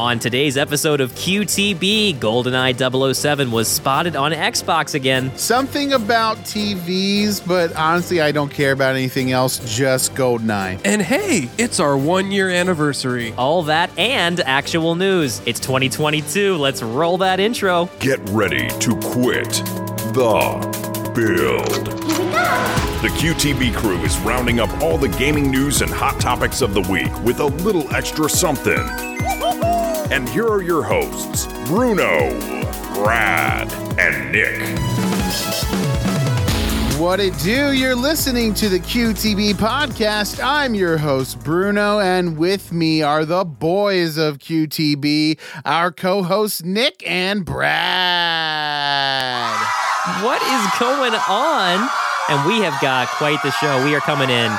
On today's episode of QTB, GoldenEye 007 was spotted on Xbox again. Something about TVs, but honestly, I don't care about anything else, just GoldenEye. And hey, it's our one year anniversary. All that and actual news. It's 2022. Let's roll that intro. Get ready to quit the build. The QTB crew is rounding up all the gaming news and hot topics of the week with a little extra something. And here are your hosts, Bruno, Brad, and Nick. What it do? You're listening to the QTB podcast. I'm your host, Bruno, and with me are the boys of QTB, our co hosts, Nick and Brad. What is going on? And we have got quite the show. We are coming in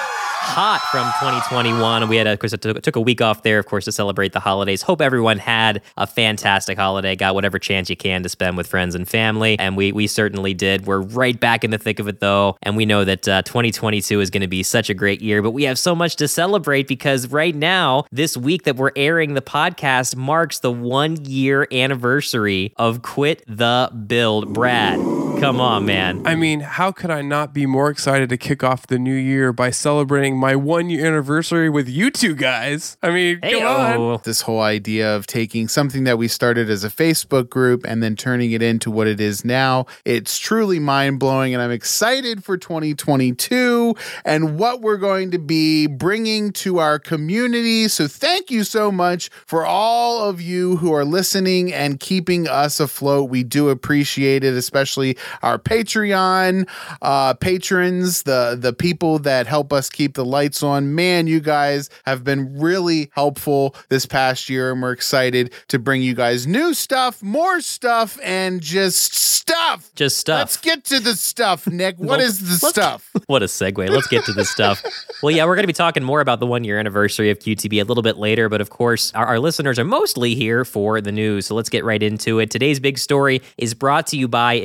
hot from 2021. We had, of course, took, took a week off there, of course, to celebrate the holidays. Hope everyone had a fantastic holiday, got whatever chance you can to spend with friends and family. And we, we certainly did. We're right back in the thick of it, though. And we know that uh, 2022 is going to be such a great year. But we have so much to celebrate because right now, this week that we're airing the podcast marks the one year anniversary of Quit the Build. Brad, come on, man. I mean, how could I not be more excited to kick off the new year by celebrating my one year anniversary with you two guys? I mean, come on. This whole idea of taking something that we started as a Facebook group and then turning it into what it is now, it's truly mind blowing. And I'm excited for 2022 and what we're going to be bringing to our community. So thank you so much for all of you who are listening and keeping us afloat. We do appreciate it, especially our Patreon uh, patrons, the the people that help us keep the lights on. Man, you guys have been really helpful this past year, and we're excited to bring you guys new stuff, more stuff, and just stuff. Just stuff. Let's get to the stuff, Nick. What Well, is the stuff? What a segue. Let's get to this stuff. Well, yeah, we're going to be talking more about the one year anniversary of QTB a little bit later, but of course, our, our listeners are mostly here for the news. So let's get right into it. Today's big story is brought to you by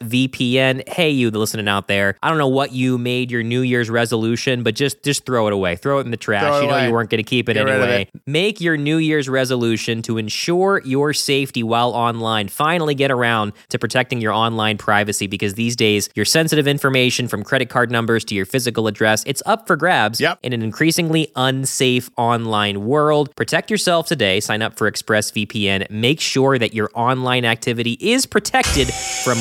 ExpressVPN. Hey, you listening out there. I don't know what you made your New Year's resolution, but just just throw it away. Throw it in the trash. You know away. you weren't going to keep it Get anyway. Make your New Year's resolution to ensure your safety while online. Finally, get around to protecting your online privacy because these days, your sensitive information from credit card numbers to your physical address, it's up for grabs Yep. in an increasingly unsafe online world. Protect yourself today. Sign up for ExpressVPN. Make sure that your online activity is protected from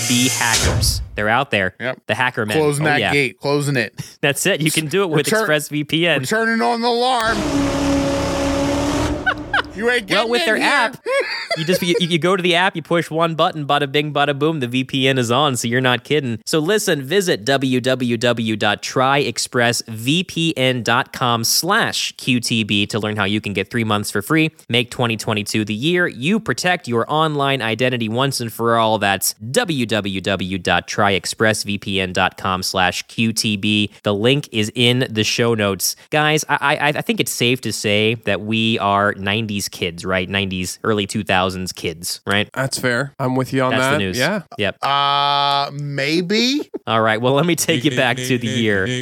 would-be hackers. They're out there. Yep. The hacker men. Closing Oh, that yeah. gate, closing it. That's it. You can do it with Return- ExpressVPN. Turning on the alarm. You ain't getting Well, with their here. app, you just you, you go to the app, you push one button, bada bing, bada boom, the VPN is on. So you're not kidding. So listen, visit www.tryexpressvpn.com/qtb to learn how you can get three months for free. Make 2022 the year you protect your online identity once and for all. That's www.tryexpressvpn.com/qtb. The link is in the show notes, guys. I, I I think it's safe to say that we are 90s kids, right? 90s, early 2000s kids, right? That's fair. I'm with you on That's that. the news. Yeah. Yep. Uh, maybe. All right. Well, let me take you back to the year.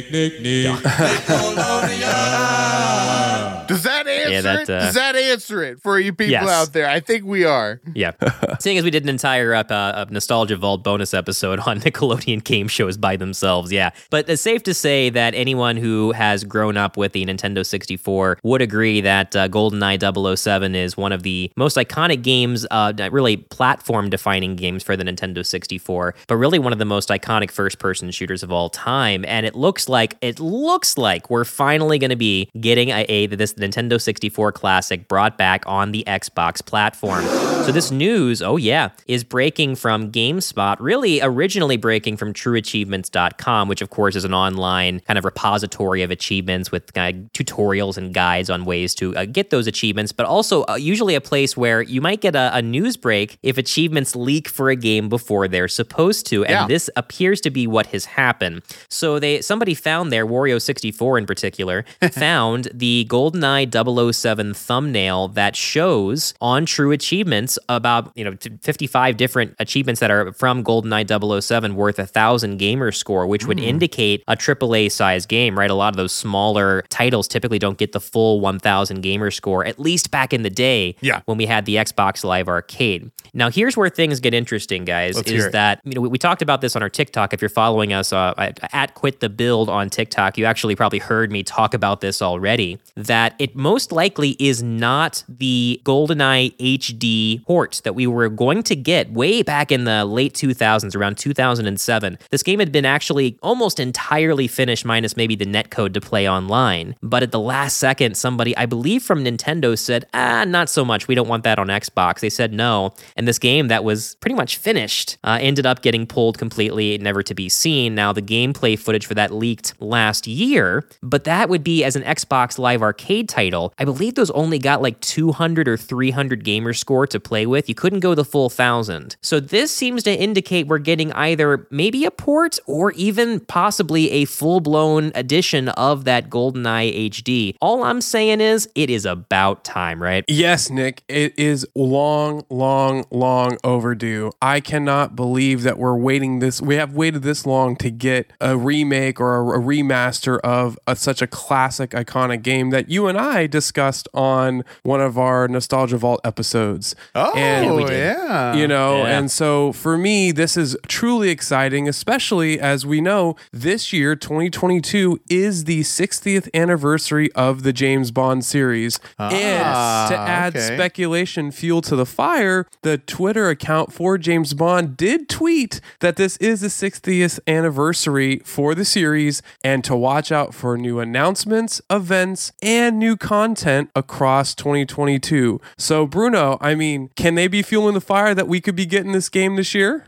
Does that answer that, it? uh, Does that answer it for you people Yes. out there? I think we are. Yeah. Seeing as we did an entire uh, uh, Nostalgia Vault bonus episode on Nickelodeon game shows by themselves, yeah. But it's safe to say that anyone who has grown up with the Nintendo 64 would agree that uh, GoldenEye 007 is one of the most iconic games, uh, really platform defining games for the Nintendo 64, but really one of the most iconic first person shooters of all time. And it looks like, it looks like we're finally going to be getting a, a this Nintendo 64 classic brought back on the Xbox platform. So this news, oh yeah, is breaking from GameSpot, really originally breaking from trueachievements.com, which of course is an online kind of repository of achievements with uh, tutorials and guides on ways to uh, get those achievements, but also uh, usually a place where you might get a, a news break if achievements leak for a game before they're supposed to. And Yeah. this appears to be what has happened. So they somebody found there, Wario64 in particular, found the GoldenEye 007 thumbnail that shows on True Achievements about, you know, 55 different achievements that are from GoldenEye 007 worth a thousand gamer score, which would indicate a AAA size game, right? A lot of those smaller titles typically don't get the full 1000 gamer score, at least back in the day Yeah. when we had the Xbox Live Arcade. Now, here's where things get interesting, guys, Let's is that, you know, we, we talked about this on our TikTok. If you're following us uh, at, at Quit the Build on TikTok, you actually probably heard me talk about this already, that it most likely is not the GoldenEye HD port that we were going to get way back in the late 2000s, around 2007. This game had been actually almost entirely finished, minus maybe the netcode to play online. But at the last second, somebody, I believe from Nintendo, said, ah, not so much. We don't want that on Xbox. They said no. And this game that was pretty much finished uh, ended up getting pulled completely, never to be seen. Now, the gameplay footage for that leaked last year, but that would be as an Xbox Live Arcade title. I believe those only got like 200 or 300 gamer score to play with. You couldn't go the full thousand. So this seems to indicate we're getting either maybe a port or even possibly a full blown edition of that GoldenEye HD. All I'm saying is it is about time, right? Yes, Nick, it is long, long, long overdue. I cannot believe that we're waiting this. We have waited this long to get a remake or a, remaster of a, such a classic, iconic game that you and I discussed on one of our Nostalgia Vault episodes. Oh, And- we did. yeah. you know Yeah. and so for me this is truly exciting especially as we know this year 2022 is the 60th anniversary of the james bond series ah, and to add okay. speculation fuel to the fire the twitter account for james bond did tweet that this is the 60th anniversary for the series and to watch out for new announcements events and new content across 2022 so bruno i mean can they be fueling the fire that we could be getting this game this year?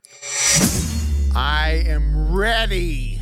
I am ready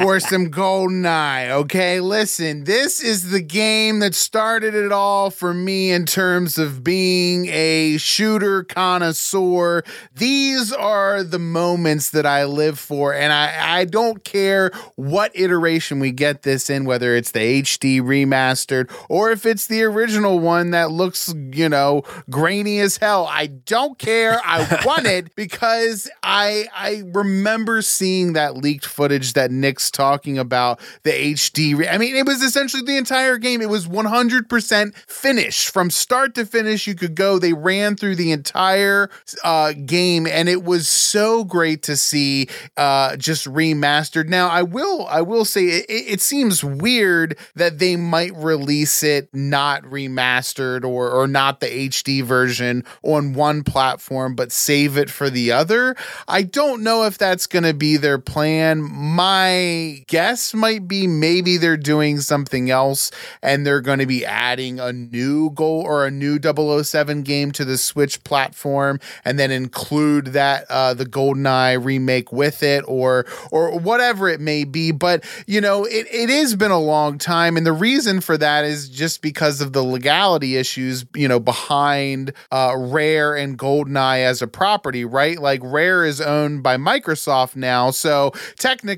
for some GoldenEye. Okay, listen, this is the game that started it all for me in terms of being a shooter connoisseur. These are the moments that I live for, and I, I don't care what iteration we get this in, whether it's the HD remastered or if it's the original one that looks, you know, grainy as hell. I don't care. I want it because I I remember seeing that leaked footage that Nick's talking about the HD. re- I mean, it was essentially the entire game. It was 100% finished from start to finish. You could go. They ran through the entire uh, game, and it was so great to see uh, just remastered. Now, I will I will say it, it it seems weird that they might release it not remastered or or not the HD version on one platform, but save it for the other. I don't know if that's going to be their plan. My guess might be maybe they're doing something else and they're going to be adding a new goal or a new 007 game to the Switch platform and then include that uh, the GoldenEye remake with it or or whatever it may be. But you know, it, it has been a long time, and the reason for that is just because of the legality issues, you know, behind uh, Rare and GoldenEye as a property, right? Like Rare is owned by Microsoft now, so technically,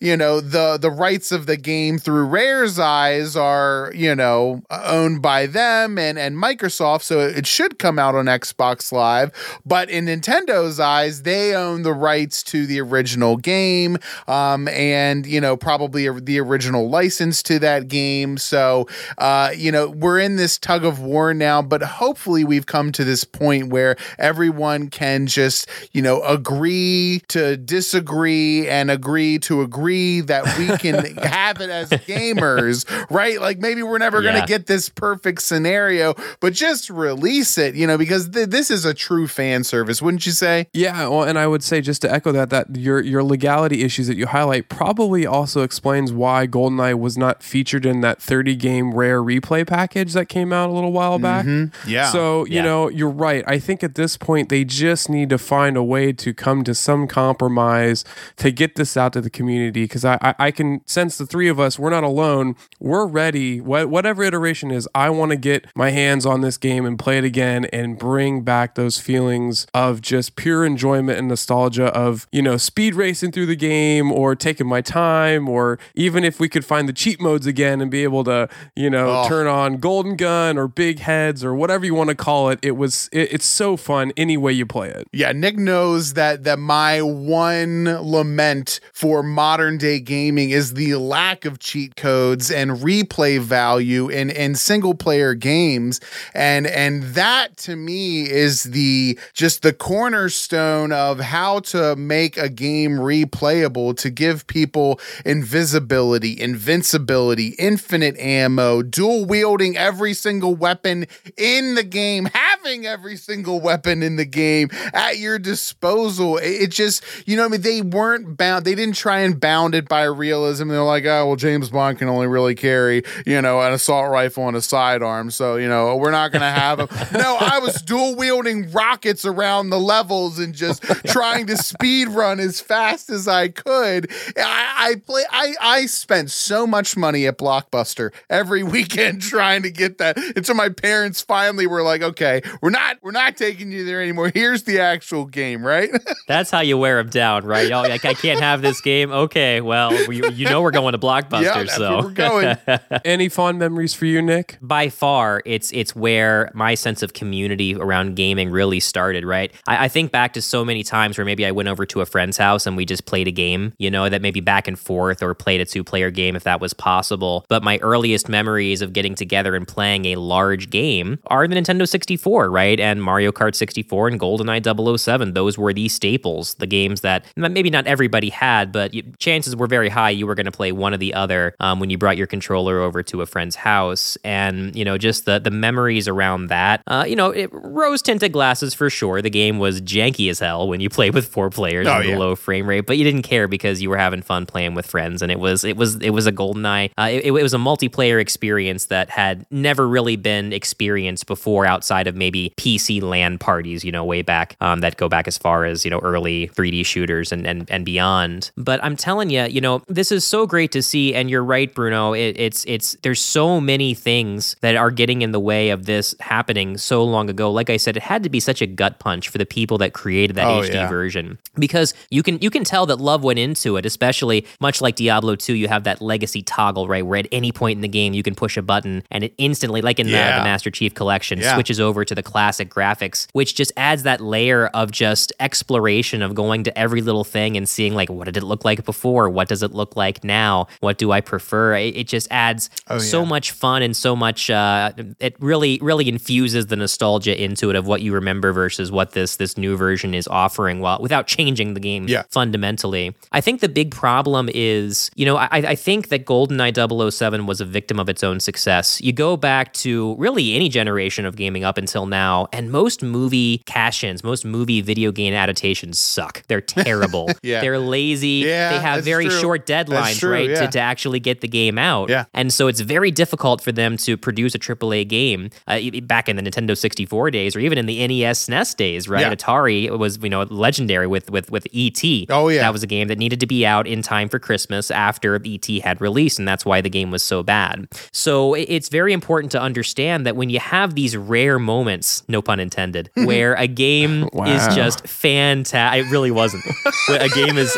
you know, the the rights of the game through Rare's eyes are, you know, owned by them and and Microsoft, so it should come out on Xbox Live. But in Nintendo's eyes, they own the rights to the original game, um, and you know, probably the original license to that game. So, uh, you know, we're in this tug of war now, but hopefully, we've come to this point where everyone can just, you know, agree to disagree and agree to agree that we can have it as gamers, right? Like maybe we're never going to get this perfect scenario, but just release it, you know, because th- this is a true fan service, wouldn't you say? Yeah, well, and I would say just to echo that, that your your legality issues that you highlight probably also explains why GoldenEye was not featured in that 30 game rare replay package that came out a little while mm-hmm. back. Yeah. So you Yeah. know, you're right. I think at this point they just need to find a way to come to some compromise to get this out to the community because I, I, I can sense the three of us we're not alone. We're ready. What whatever iteration is, I want to get my hands on this game and play it again and bring back those feelings of just pure enjoyment and nostalgia of you know speed racing through the game or taking my time or even if we could find the cheat modes again and be able to you know Oh. turn on golden gun or big heads or whatever you want to call it. It was it, it's so fun any way you play it. Yeah, Nick knows that that my one lament for modern day gaming is the lack of cheat codes and replay value in in single player games and and that to me is the just the cornerstone of how to make a game replayable to give people invisibility, invincibility, infinite ammo, dual wielding every single weapon in the game, having every single weapon in the game at your disposal. It, it just, you know, I mean, they weren't bound, they didn't try and bound it by realism. They're like, oh, well, James Bond can only really carry, you know, an assault rifle and a sidearm. So, you know, we're not going to have him. no, I was dual wielding rockets around the levels and just trying to speed run as fast as I could. I, I play, I, I spent so much money at Blockbuster every weekend trying to get that until my parents finally were like, okay, we're not, we're not taking you there anymore. Here's the actual game, right? That's how you wear them down, right? Oh, like I can't have this game. Okay, well, we, you know we're going to Blockbuster, yeah, so we're going. Any fond memories for you, Nick? by far it's it's where my sense of community around gaming really started right I, I think back to so many times where maybe i went over to a friend's house and we just played a game you know that maybe back and forth or played a two player game if that was possible but my earliest memories of getting together and playing a large game are the nintendo 64 right and mario kart 64 and goldeneye 007 those were the staples the games that maybe not everybody had but you, chances were very high you were going to play one or the other um, when you brought your controller over to a friend's house. And you know just the the memories around that uh, you know it, rose tinted glasses for sure. The game was janky as hell when you played with four players Oh, and yeah. low frame rate but you didn't care because you were having fun playing with friends and it was it was it was a golden eye uh, it, it was a multiplayer experience that had never really been experienced before outside of maybe pc land parties you know way back um, that go back as far as you know early 3d shooters and and, and beyond but i'm telling you you know this is so great to see and you're right bruno. It, it's it's there's so many things that are getting in the way of this happening so long ago. Like i said it had to be such a gut punch for the people that created that Oh, hd yeah. version. Because you can you can tell that love went into it especially much like diablo 2 you have that legacy toggle right where at any point in the game you can push a button and it instantly like in the, the master chief collection Yeah. switches over to the classic graphics which just adds that layer of just exploration of going to every little thing and seeing like what did it look like before? What does it look like now? What do i prefer? It, it just adds Oh, so yeah. much fun and so much uh, it really really infuses the nostalgia into it of what you remember versus what this this new version is offering while without changing the game Yeah. fundamentally. I think the big problem is you know i, I think that goldeneye 007 was a victim of its own success. You go back to really any generation of gaming up until now and most movie cash-ins most movie video game adaptations suck. They're terrible. Yeah. they're lazy Yeah, they have very true. short deadlines true, right yeah. to, to actually get the game out Yeah. and so it's very difficult for them to produce a AAA game uh, back in the Nintendo 64 days or even in the NES SNES days, right? Yeah. Atari was, you know, legendary with with with ET. Oh, yeah. That was a game that needed to be out in time for Christmas after ET had released and that's why the game was so bad. So it's very important to understand that when you have these rare moments, no pun intended, where a game is just fantastic. It really wasn't. a game is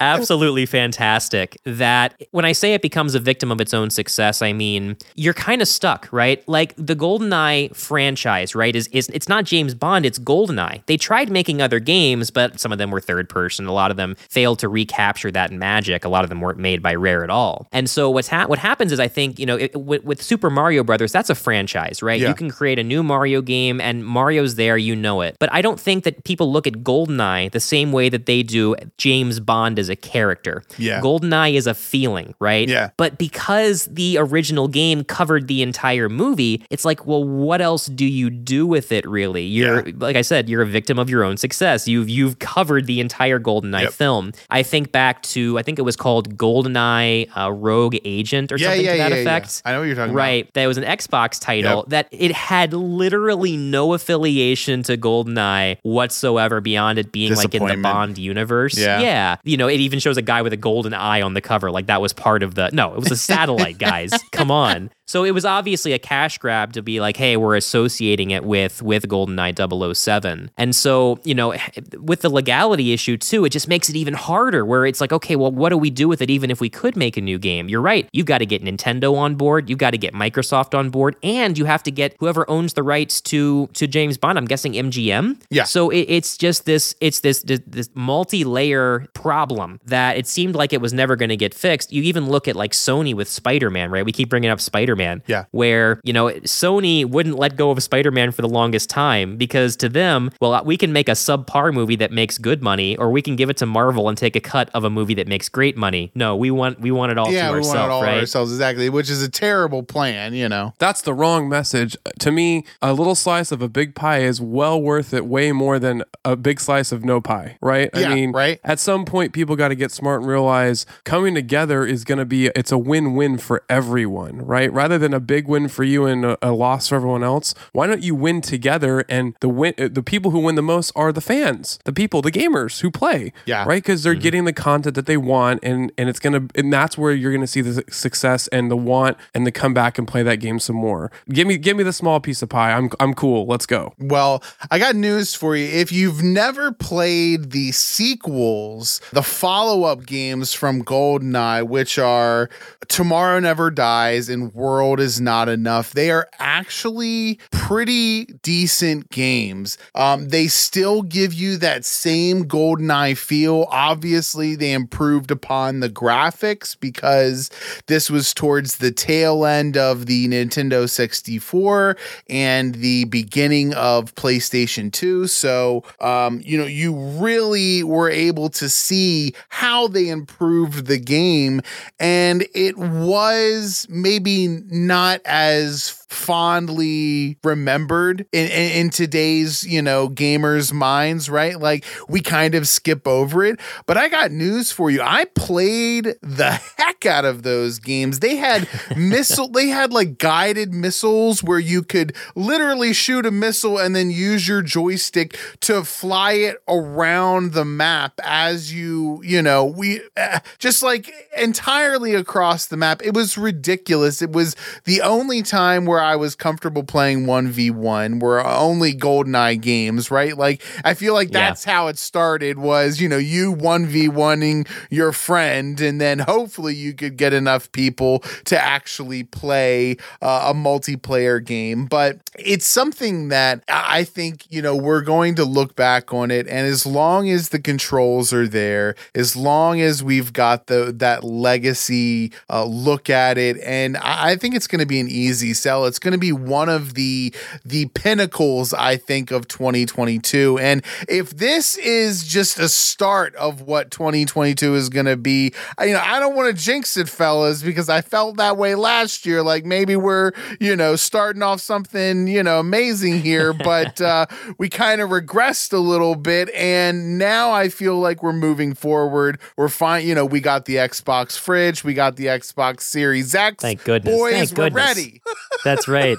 absolutely fantastic that when I say it becomes a victim of its own success, I mean you're kind of stuck, right? Like the GoldenEye franchise, right? Is is it's not James Bond, it's GoldenEye. They tried making other games, but some of them were third person. A lot of them failed to recapture that magic. A lot of them weren't made by Rare at all. And so what's ha- what happens is I think you know it, with, with Super Mario Brothers, that's a franchise, right? Yeah. You can create a new Mario game, and Mario's there, you know it. But I don't think that people look at GoldenEye the same way that they do James Bond as a character. Yeah. GoldenEye is a feeling, right? Yeah. But because the original game covered the entire movie, it's like, well, what else do you do with it really? You're like I said, you're a victim of your own success. You've you've covered the entire GoldenEye Yep. film. I think back to I think it was called GoldenEye uh, Rogue Agent or Yeah, something yeah, to that yeah, yeah. effect. I know what you're talking about. Right. That was an Xbox title Yep. that it had literally no affiliation to GoldenEye whatsoever beyond it being like in the Bond universe. Yeah. Yeah. You know, it, it even shows a guy with a golden eye on the cover. Like that was part of the. No, it was a satellite, guys. Come on. So it was obviously a cash grab to be like, hey, we're associating it with with GoldenEye 007. And so, you know, with the legality issue too, it just makes it even harder where it's like, okay, well, what do we do with it even if we could make a new game? You're right. You've got to get Nintendo on board, you've got to get Microsoft on board, and you have to get whoever owns the rights to to James Bond. I'm guessing MGM. Yeah. So it, it's just this it's this this, this multi-layer problem that it seemed like it was never going to get fixed. You even look at like Sony with Spider-Man, right? We keep bringing up Spider-Man Yeah. where, you know, Sony wouldn't let go of Spider Man for the longest time because to them, well, we can make a subpar movie that makes good money, or we can give it to Marvel and take a cut of a movie that makes great money. No, we want we want it all yeah, to we ourselves, want it all right? ourselves exactly, which is a terrible plan. You know. That's the wrong message. To me, a little slice of a big pie is well worth it way more than a big slice of no pie, right? Yeah, I mean, right. at some point people got to get smart and realize coming together is going to be it's a win-win for everyone, right? Rather than a big win for you and a, a loss for everyone else, why don't you win together and the win uh, the people who win the most are the fans, the people, the gamers who play. Yeah. Right? Cuz they're getting the content that they want and and it's to and that's where you're going to see the success and the want and the come back and play that game some more. Give me give me the small piece of pie. I'm I'm cool. Let's go. Well, I got news for you. If you've never played the sequels, the follow up games from GoldenEye, which are Tomorrow Never Dies and World World is Not Enough, they are actually pretty decent games. Um, they still give you that same GoldenEye feel. Obviously, they improved upon the graphics because this was towards the tail end of the Nintendo 64 and the beginning of PlayStation 2. So, um, you know, you really were able to see how they improved the game. And it was maybe not as fondly remembered in, in, in today's, you know, gamers' minds, right? Like we kind of skip over it. But I got news for you. I played the heck out of those games. They had missile, they had like guided missiles where you could literally shoot a missile and then use your joystick to fly it around the map as you, you know, we uh, just like entirely across the map. It was ridiculous. It was the only time where I was comfortable playing 1v1 were only GoldenEye games, right? Like I feel like Yeah. that's how it started was, you know, you 1v1ing your friend and then hopefully you could get enough people to actually play uh, a multiplayer game. But it's something that I I think, you know, we're going to look back on it and as long as the controls are there, as long as we've got the that legacy uh, look at it and I, I think it's going to be an easy sell. It's going to be one of the the pinnacles I think of 2022 and if this is just a start of what 2022 is going to be, I- you know, I don't want to jinx it fellas because I felt that way last year like maybe we're, you know, starting off something, you know, amazing here, but uh we kind of regressed a little bit and now I feel like we're moving forward. We're fine, you know, we got the Xbox fridge, we got the Xbox Series X. Thank goodness. Boys, Thank we're ready. That's right.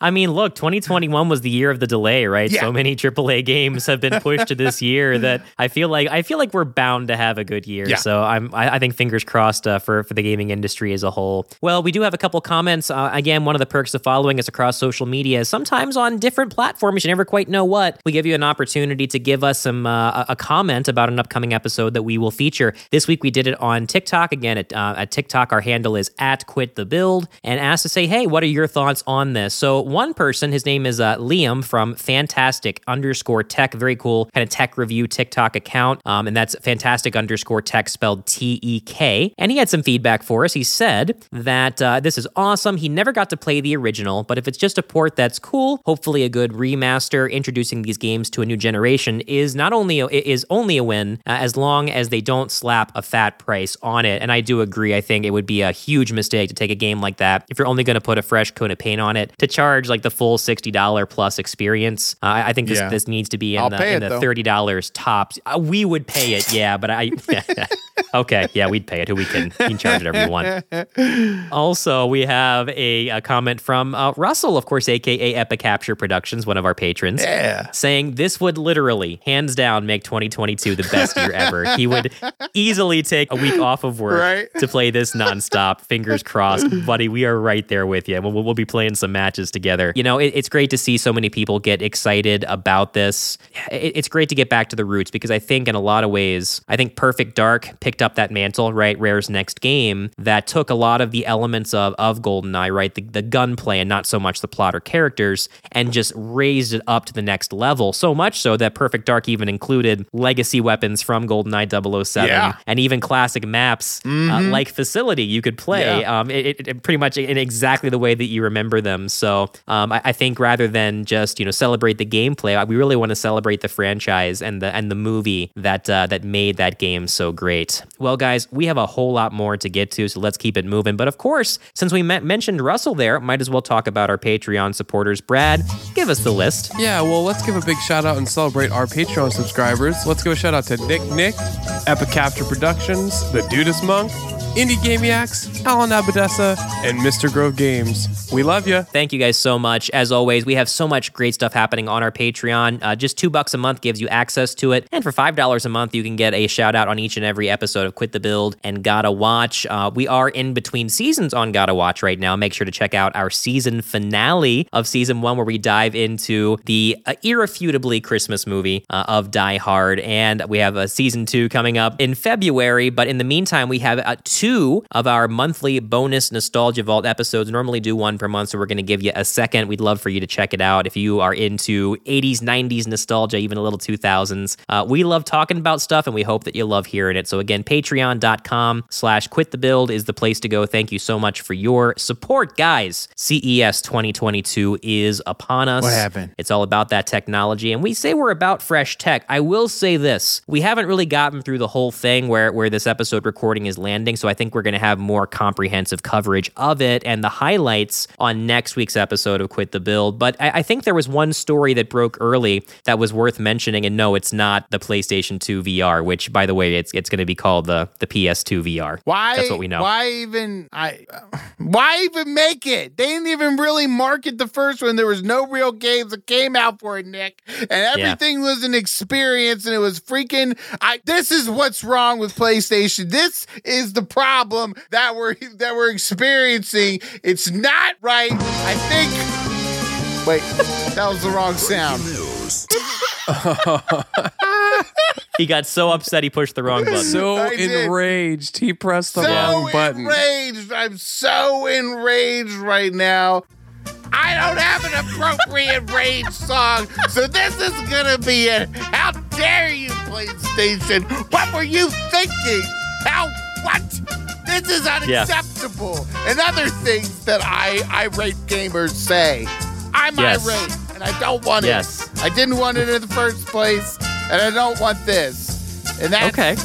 I mean, look, 2021 was the year of the delay, right? Yeah. So many AAA games have been pushed to this year that I feel like I feel like we're bound to have a good year. Yeah. So I'm I, I think fingers crossed uh, for for the gaming industry as a whole. Well, we do have a couple comments. Uh, again, one of the perks of following us across social media is sometimes on different platforms you never quite know what. We give you an opportunity to give us some uh, a a comment about an upcoming episode that we will feature. This week we did it on TikTok. Again, at, uh, at TikTok, our handle is at quit the build and asked to say, hey, what are your thoughts on this? So one person, his name is uh, Liam from Fantastic underscore Tek, very cool kind of tech review TikTok account, um, and that's Fantastic underscore Tek spelled T E K. And he had some feedback for us. He said that uh, this is awesome. He never got to play the original, but if it's just a port, that's cool. Hopefully, a good remaster introducing these games to a new generation is not only a, is only a win uh, as long as they don't slap a fat price on it. And I do agree. I think it would be a huge mistake to take a game like that if you're only going to put a fresh coat of paint on it to charge like the full sixty dollar plus experience. Uh, I I think this Yeah. this needs to be in I'll the, in the though. thirty dollars tops. Uh, we would pay it, yeah, but I. Okay, yeah, we'd pay it. Who we can, we can charge it everyone. Also, we have a, a comment from uh, Russell, of course, aka Epic Capture Productions, one of our patrons, Yeah. saying this would literally, hands down, make 2022 the best year ever. He would easily take a week off of work Right. to play this nonstop. Fingers crossed, buddy. We are right there with you. We'll, we'll be playing some matches together. You know, it, it's great to see so many people get excited about this. It, it's great to get back to the roots because I think, in a lot of ways, I think Perfect Dark picked up that mantle, right? Rare's next game that took a lot of the elements of of GoldenEye, right? The, the gunplay and not so much the plot or characters, and just raised it up to the next level. So much so that Perfect Dark even included legacy weapons from GoldenEye 007 Yeah. and even classic maps uh, like Facility you could play Yeah. um, it, it- it pretty much in exactly the way that you remember them. So um, I, I think rather than just you know celebrate the gameplay, uh, we really want to celebrate the franchise and the and the movie that uh, that made that game so great. Well, guys, we have a whole lot more to get to, so let's keep it moving. But of course, since we me- mentioned Russell there, might as well talk about our Patreon supporters. Brad, give us the list. Yeah, well, let's give a big shout out and celebrate our Patreon subscribers. Let's give a shout out to Nick Nick, Epic Capture Productions, The Dudist Monk, Indie Gamiacs, Alan Abadessa, and Mr. Grove Games. We love you. Thank you guys so much. As always, we have so much great stuff happening on our Patreon. Uh, just two bucks a month gives you access to it, and for five dollars a month, you can get a shout out on each and every episode of Quit the Build and Gotta Watch. Uh, we are in between seasons on Gotta Watch right now. Make sure to check out our season finale of season one, where we dive into the uh, irrefutably Christmas movie uh, of Die Hard, and we have a season two coming up in February. But in the meantime, we have uh, two of our monthly bonus Nostalgia Vault episodes. Normally do one per month, so we're going to give you a second. We'd love for you to check it out if you are into 80s, 90s nostalgia, even a little 2000s. Uh, we love talking about stuff, and we hope that you love hearing it. So again, patreon.com slash quit the build is the place to go. Thank you so much for your support, guys. CES 2022 is upon us. What happened? It's all about that technology. And we say we're about fresh tech. I will say this. We haven't really gotten through the whole thing where, where this episode recording is landing. So I think we're going to have more comprehensive coverage of it and the highlights on next week's episode of Quit the Build. But I, I think there was one story that broke early that was worth mentioning. And no, it's not the PlayStation 2 VR, which by the way, it's it's going to be called the, the PS2 VR. Why? That's what we know. Why even? I. Why even make it? They didn't even really market the first one. There was no real games that came out for it, Nick, and everything was an experience, and it was freaking. I. This is what's wrong with PlayStation. This is the problem that we're that we're experiencing. It's not right. I think. Wait, that was the wrong sound. News. He got so upset he pushed the wrong button. So I did. enraged. He pressed the so wrong button. enraged. I'm so enraged right now. I don't have an appropriate rage song, so this is gonna be it. How dare you, PlayStation? What were you thinking? How what? This is Yeah. unacceptable. And other things that I irate gamers say. I'm Yes. irate, and I don't want Yes. it. I didn't want it in the first place, and I don't want this. And that's Okay.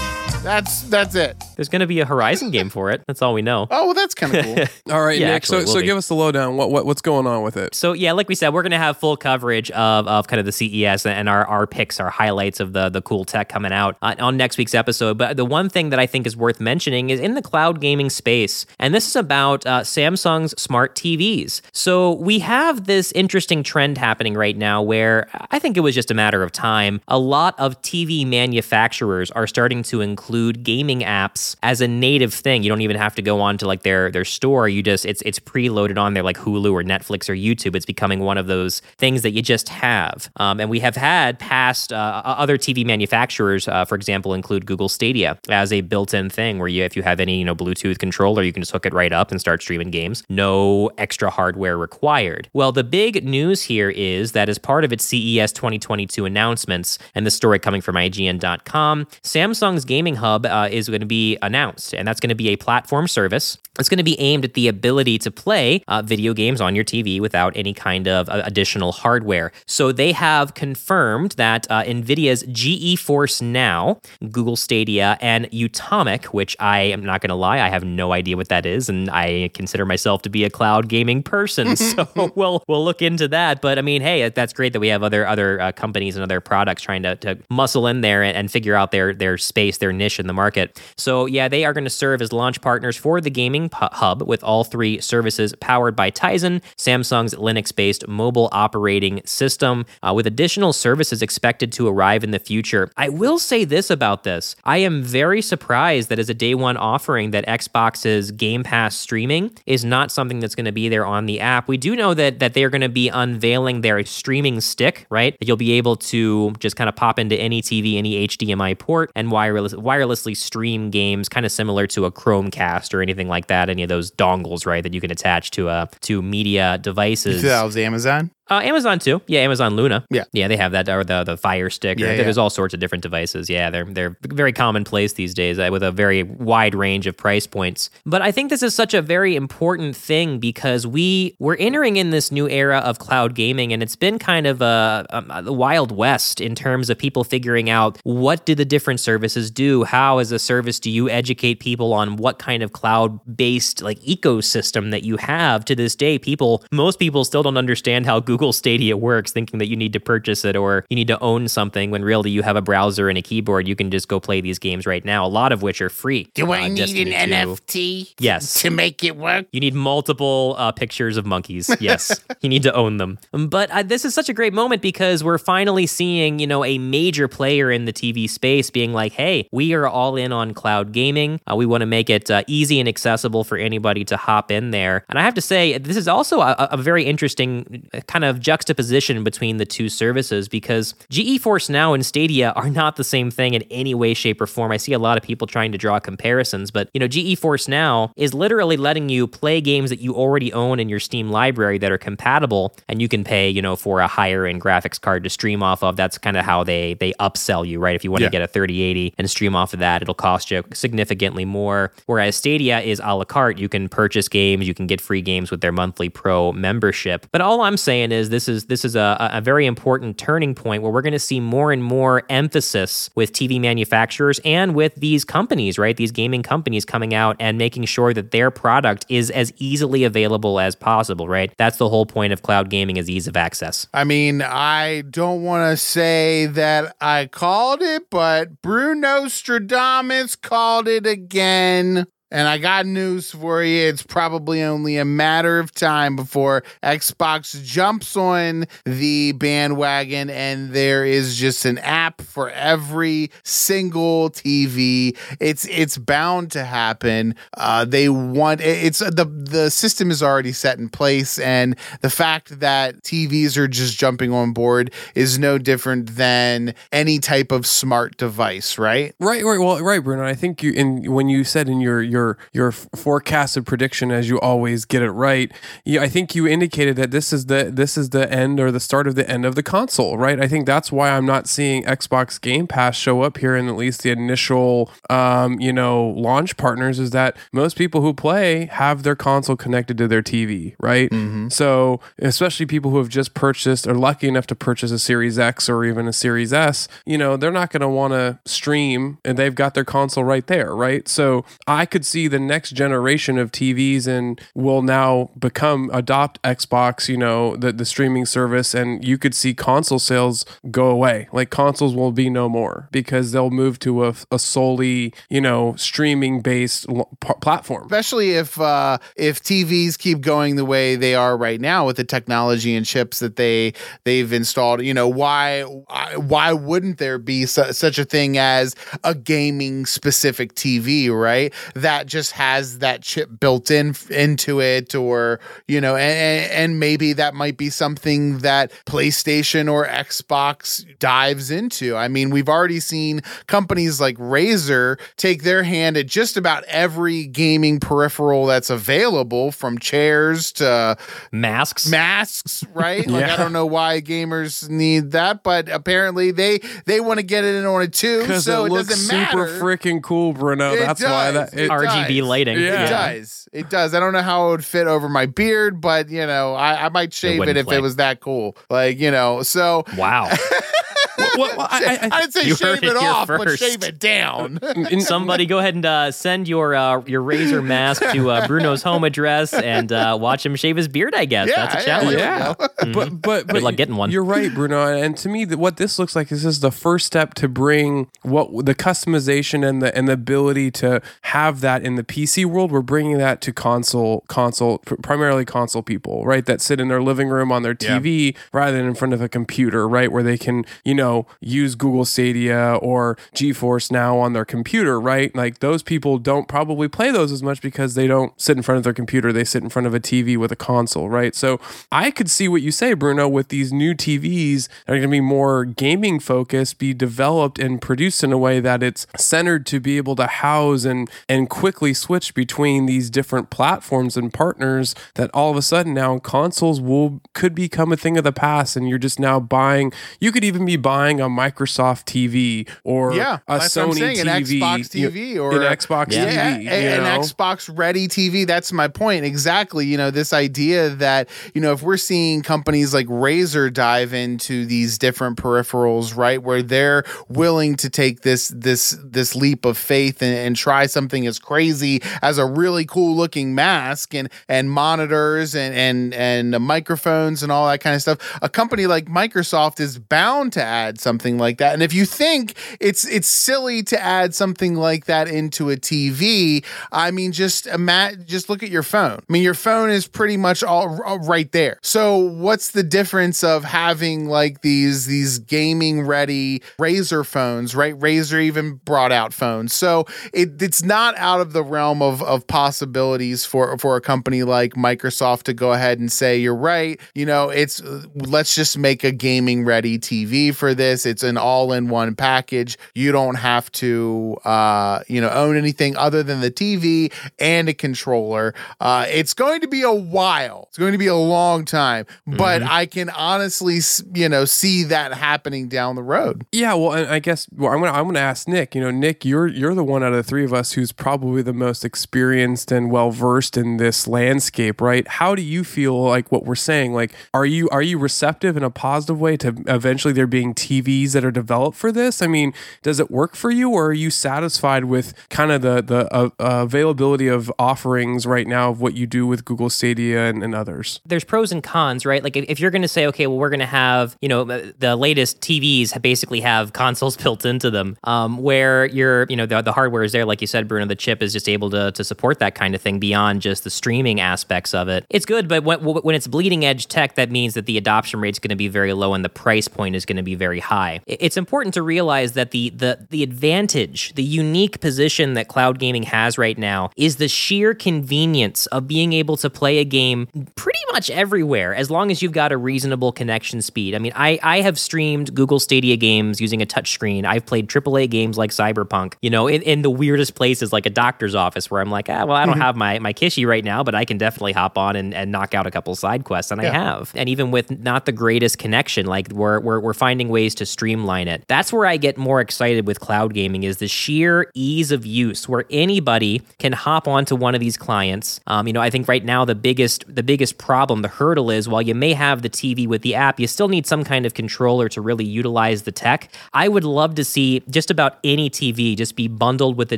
that's that's it. There's going to be a Horizon game for it. That's all we know. Oh, well, that's kind of cool. All right, Yeah, Nick. actually, So, so be. give us the lowdown. What, what what's going on with it? So yeah, like we said, we're gonna have full coverage of, of kind of the CES and our, our picks, our highlights of the the cool tech coming out uh, on next week's episode. But the one thing that I think is worth mentioning is in the cloud gaming space, and this is about uh, Samsung's smart TVs. So we have this interesting trend happening right now where I think it was just a matter of time. A lot of TV manufacturers are starting to include gaming apps as a native thing. You don't even have to go on to like their their store. You just it's it's preloaded on there like Hulu or Netflix or YouTube. It's becoming one of those things that you just have. Um, and we have had past uh, other TV manufacturers, uh, for example, include Google Stadia as a built-in thing where you if you have any you know Bluetooth controller, you can just hook it right up and start streaming games. No extra hardware required. Well, the big news here is that as part of its CES 2022 announcements, and the story coming from IGN.com, Samsung's gaming hub uh, is going to be announced, and that's going to be a platform service. It's going to be aimed at the ability to play uh, video games on your TV without any kind of uh, additional hardware. So they have confirmed that uh, NVIDIA's GeForce Now, Google Stadia, and Utomik, which I am not going to lie, I have no idea what that is, and I consider myself to be a cloud gaming person. so we'll we'll look into that. But I mean, hey, that's great that we have other other uh, companies and other products trying to, to muscle in there and, and figure out their their space, their niche in the market. So yeah, they are going to serve as launch partners for the gaming hub with all three services powered by Tizen, Samsung's Linux based mobile operating system, uh, with additional services expected to arrive in the future. I will say this about this I am very surprised that as a day one offering, that Xbox's Game Pass streaming is not something that's going to be there on the app. We do know that, that they're going to be unveiling their streaming stick, right? You'll be able to just kind of pop into any TV, any HDMI port, and wireless wirelessly stream games, kind of similar to a Chromecast or anything like that. Any of those dongles, right, that you can attach to a to media devices. That was Amazon. Uh, Amazon too. Yeah, Amazon Luna. Yeah. yeah, they have that or the the Fire Stick. Yeah, yeah. There's all sorts of different devices. Yeah, they're they're very commonplace these days uh, with a very wide range of price points. But I think this is such a very important thing because we we're entering in this new era of cloud gaming, and it's been kind of a, a, a wild west in terms of people figuring out what do the different services do. How, as a service, do you educate people on what kind of cloud based like ecosystem that you have? To this day, people most people still don't understand how Google Stadia works, thinking that you need to purchase it or you need to own something when really you have a browser and a keyboard. You can just go play these games right now, a lot of which are free. Do I Uh, need Destiny an 2. NFT? Yes. To make it work? You need multiple uh, pictures of monkeys. Yes, you need to own them. But uh, this is such a great moment because we're finally seeing, you know, a major player in the TV space being like, "Hey, we are all in on cloud gaming. Uh, we want to make it uh, easy and accessible for anybody to hop in there." And I have to say, this is also a, a very interesting uh, kind of juxtaposition between the two services because GeForce Now and Stadia are not the same thing in any way, shape, or form. I see a lot of people trying to draw comparisons, but you know, GeForce Now is literally letting you play games that you already own in your Steam library that are compatible, and you can pay, you know, for a higher end graphics card to stream off of. That's kind of how they they upsell you, right? If you want Yeah. to get a 3080 and stream off of that, it'll cost you significantly more. Whereas Stadia is a la carte. You can purchase games, you can get free games with their monthly pro membership. But all I'm saying is this is this is a, a very important turning point where we're going to see more and more emphasis with TV manufacturers and with these companies, right? These gaming companies coming out and making sure that their product is as easily available as possible, right? That's the whole point of cloud gaming is ease of access. I mean, I don't want to say that I called it, but Bruno Stradamus called it again. And I got news for you. It's probably only a matter of time before Xbox jumps on the bandwagon and there is just an app for every single TV. It's it's bound to happen. Uh, they want it's the the system is already set in place and the fact that TVs are just jumping on board is no different than any type of smart device, right? Right, right, well, right, Bruno. I think you in when you said in your your your f- forecasted prediction, as you always get it right. You, I think you indicated that this is the this is the end or the start of the end of the console, right? I think that's why I'm not seeing Xbox Game Pass show up here in at least the initial, um, you know, launch partners. Is that most people who play have their console connected to their TV, right? So especially people who have just purchased or lucky enough to purchase a Series X or even a Series S, you know, they're not going to want to stream and they've got their console right there, right? So I could see the next generation of TVs and will now become adopt Xbox, you know, the the streaming service and you could see console sales go away. Like consoles will be no more because they'll move to a, a solely, you know, streaming based l- p- platform. especially if uh, if TVs keep going the way they are right now with the technology and chips that they they've installed. You know why why wouldn't there be su- such a thing as a gaming specific TV, right? That just has that chip built in into it, or you know, and, and maybe that might be something that PlayStation or Xbox dives into. I mean, we've already seen companies like Razer take their hand at just about every gaming peripheral that's available, from chairs to Masks. masks, right? Like I don't know why gamers need that, but apparently they they want to get it in on it too. So it it, looks doesn't super matter. freaking cool, Bruno. It That's why that it, It RGB does. lighting. Yeah. It does. It does. I don't know how it would fit over my beard, but you know, I, I might shave it, wouldn't if play. it was that cool. Like, you know, so Wow. well, well, I, I, I didn't say shave it it here off, but shave it down. Somebody go ahead and uh, send your uh, your razor mask to uh, Bruno's home address and uh, watch him shave his beard. I guess Yeah, that's a yeah, challenge. Yeah, but but but luck getting one. You're right, Bruno. And to me, what this looks like is this is the first step to bring what the customization and the and the ability to have that in the PC world. We're bringing that to console console primarily console people, right? That sit in their living room on their TV rather than in front of a computer, right? Where they can you know use Google Stadia or GeForce Now on their computer, right? Like those people don't probably play those as much because they don't sit in front of their computer. They sit in front of a TV with a console, right? So I could see what you say, Bruno, with these new TVs that are going to be more gaming focused, be developed and produced in a way that it's centered to be able to house and and quickly switch between these different platforms and partners. That all of a sudden now consoles will could become a thing of the past, and you're just now buying. You could even be buying a Microsoft TV or Yeah, a that's what I'm Sony saying, an TV, Xbox you- TV or an Xbox yeah, TV. a- an know? Xbox ready TV. That's my point. Exactly. You know, this idea that, you know, if we're seeing companies like Razer dive into these different peripherals, right, where they're willing to take this this this leap of faith and, and try something as crazy as a really cool looking mask and and monitors and and and microphones and all that kind of stuff. A company like Microsoft is bound to add something like that. And if you think it's it's silly to add something like that into a TV, I mean, just imagine, just look at your phone. I mean, your phone is pretty much all, all right there. So what's the difference of having like these these gaming ready Razer phones, right? Razer even brought out phones, so it it's not out of the realm of of possibilities for for a company like Microsoft to go ahead and say, you're right. You know, it's let's just make a gaming ready TV for this. It's an all in one package. You don't have to, uh, you know, own anything other than the TV and a controller. Uh, it's going to be a while. It's going to be a long time, but I can honestly, you know, see that happening down the road. Yeah, well, and I guess well, I'm gonna I'm gonna ask Nick. You know, Nick, you're you're the one out of the three of us who's probably the most experienced and well versed in this landscape, right? How do you feel like what we're saying? Like, are you are you receptive in a positive way to eventually there being TVs that are developed for this? I mean, does it work for you, or are you satisfied with kind of the the uh, availability of offerings right now of what you do with Google Stadia and, and others? there's pros and cons, right? Like if, if you're going to say, okay, well, we're going to have, you know, the latest TVs basically have consoles built into them, um, where you're, you know, the, the hardware is there, like you said, Bruno, the chip is just able to, to support that kind of thing beyond just the streaming aspects of it. It's good, but when, when it's bleeding edge tech, that means that the adoption rate is going to be very low and the price point is going to be very high. It's important to realize that the the the advantage, the unique position that cloud gaming has right now is the sheer convenience of being able to play a game pretty much everywhere as long as you've got a reasonable connection speed. I mean, I I have streamed Google Stadia games using a touchscreen. I've played AAA games like Cyberpunk, you know, in, in the weirdest places like a doctor's office where I'm like, ah, well, I don't have my my Kishi right now, but I can definitely hop on and, and knock out a couple side quests, and I have. And even with not the greatest connection, like we're, we're we're finding ways to streamline it. That's where I get more excited with cloud gaming is the sheer ease of use, where anybody can hop onto one of these clients. Um, you know, I think right now the biggest the biggest problem, the hurdle is while you may have the TV with the app, you still need some kind of controller to really utilize the tech. I would love to see just about any TV just be bundled with a